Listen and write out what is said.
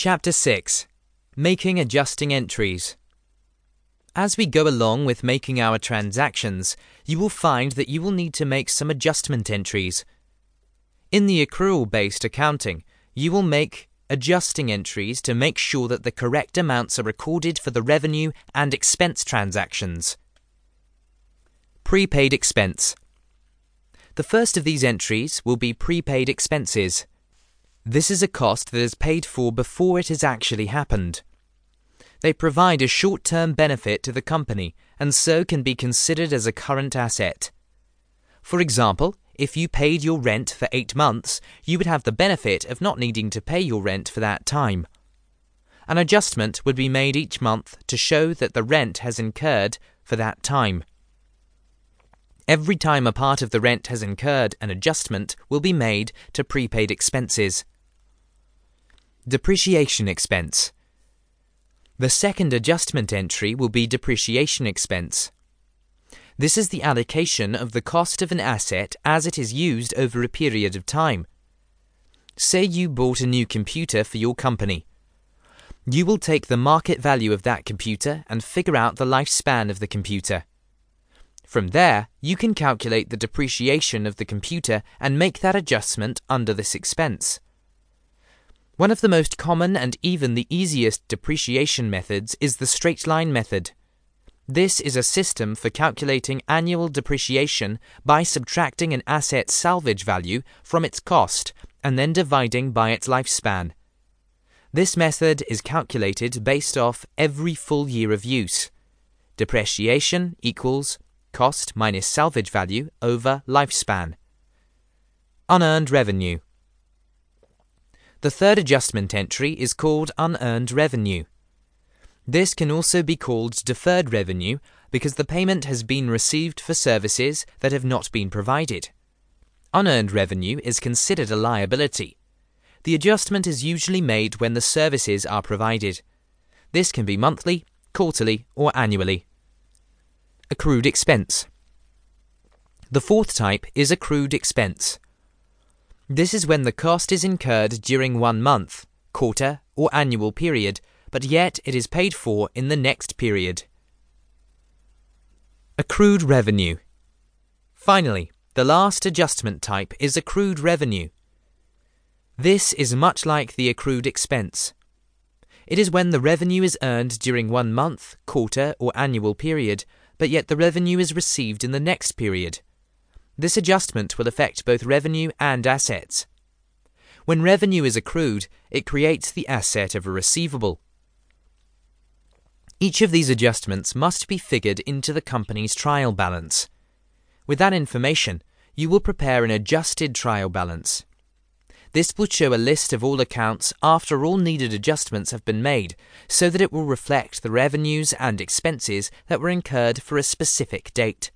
Chapter 6 Making Adjusting Entries. As we go along with making our transactions, you will find that you will need to make some adjustment entries. In the accrual based accounting, you will make adjusting entries to make sure that the correct amounts are recorded for the revenue and expense transactions. Prepaid expense. The first of these entries will be prepaid expenses. This is a cost that is paid for before it has actually happened. They provide a short term benefit to the company and so can be considered as a current asset. For example, if you paid your rent for eight months, you would have the benefit of not needing to pay your rent for that time. An adjustment would be made each month to show that the rent has incurred for that time. Every time a part of the rent has incurred, an adjustment will be made to prepaid expenses. Depreciation expense. The second adjustment entry will be depreciation expense. This is the allocation of the cost of an asset as it is used over a period of time. Say you bought a new computer for your company. You will take the market value of that computer and figure out the lifespan of the computer. From there, you can calculate the depreciation of the computer and make that adjustment under this expense. One of the most common and even the easiest depreciation methods is the straight line method. This is a system for calculating annual depreciation by subtracting an asset's salvage value from its cost and then dividing by its lifespan. This method is calculated based off every full year of use. Depreciation equals cost minus salvage value over lifespan. Unearned revenue. The third adjustment entry is called unearned revenue. This can also be called deferred revenue because the payment has been received for services that have not been provided. Unearned revenue is considered a liability. The adjustment is usually made when the services are provided. This can be monthly, quarterly, or annually. Accrued expense. The fourth type is accrued expense. This is when the cost is incurred during one month, quarter, or annual period, but yet it is paid for in the next period. Accrued revenue. Finally, the last adjustment type is accrued revenue. This is much like the accrued expense. It is when the revenue is earned during one month, quarter, or annual period, but yet the revenue is received in the next period. This adjustment will affect both revenue and assets. When revenue is accrued, it creates the asset of a receivable. Each of these adjustments must be figured into the company's trial balance. With that information, you will prepare an adjusted trial balance. This will show a list of all accounts after all needed adjustments have been made, so that it will reflect the revenues and expenses that were incurred for a specific date.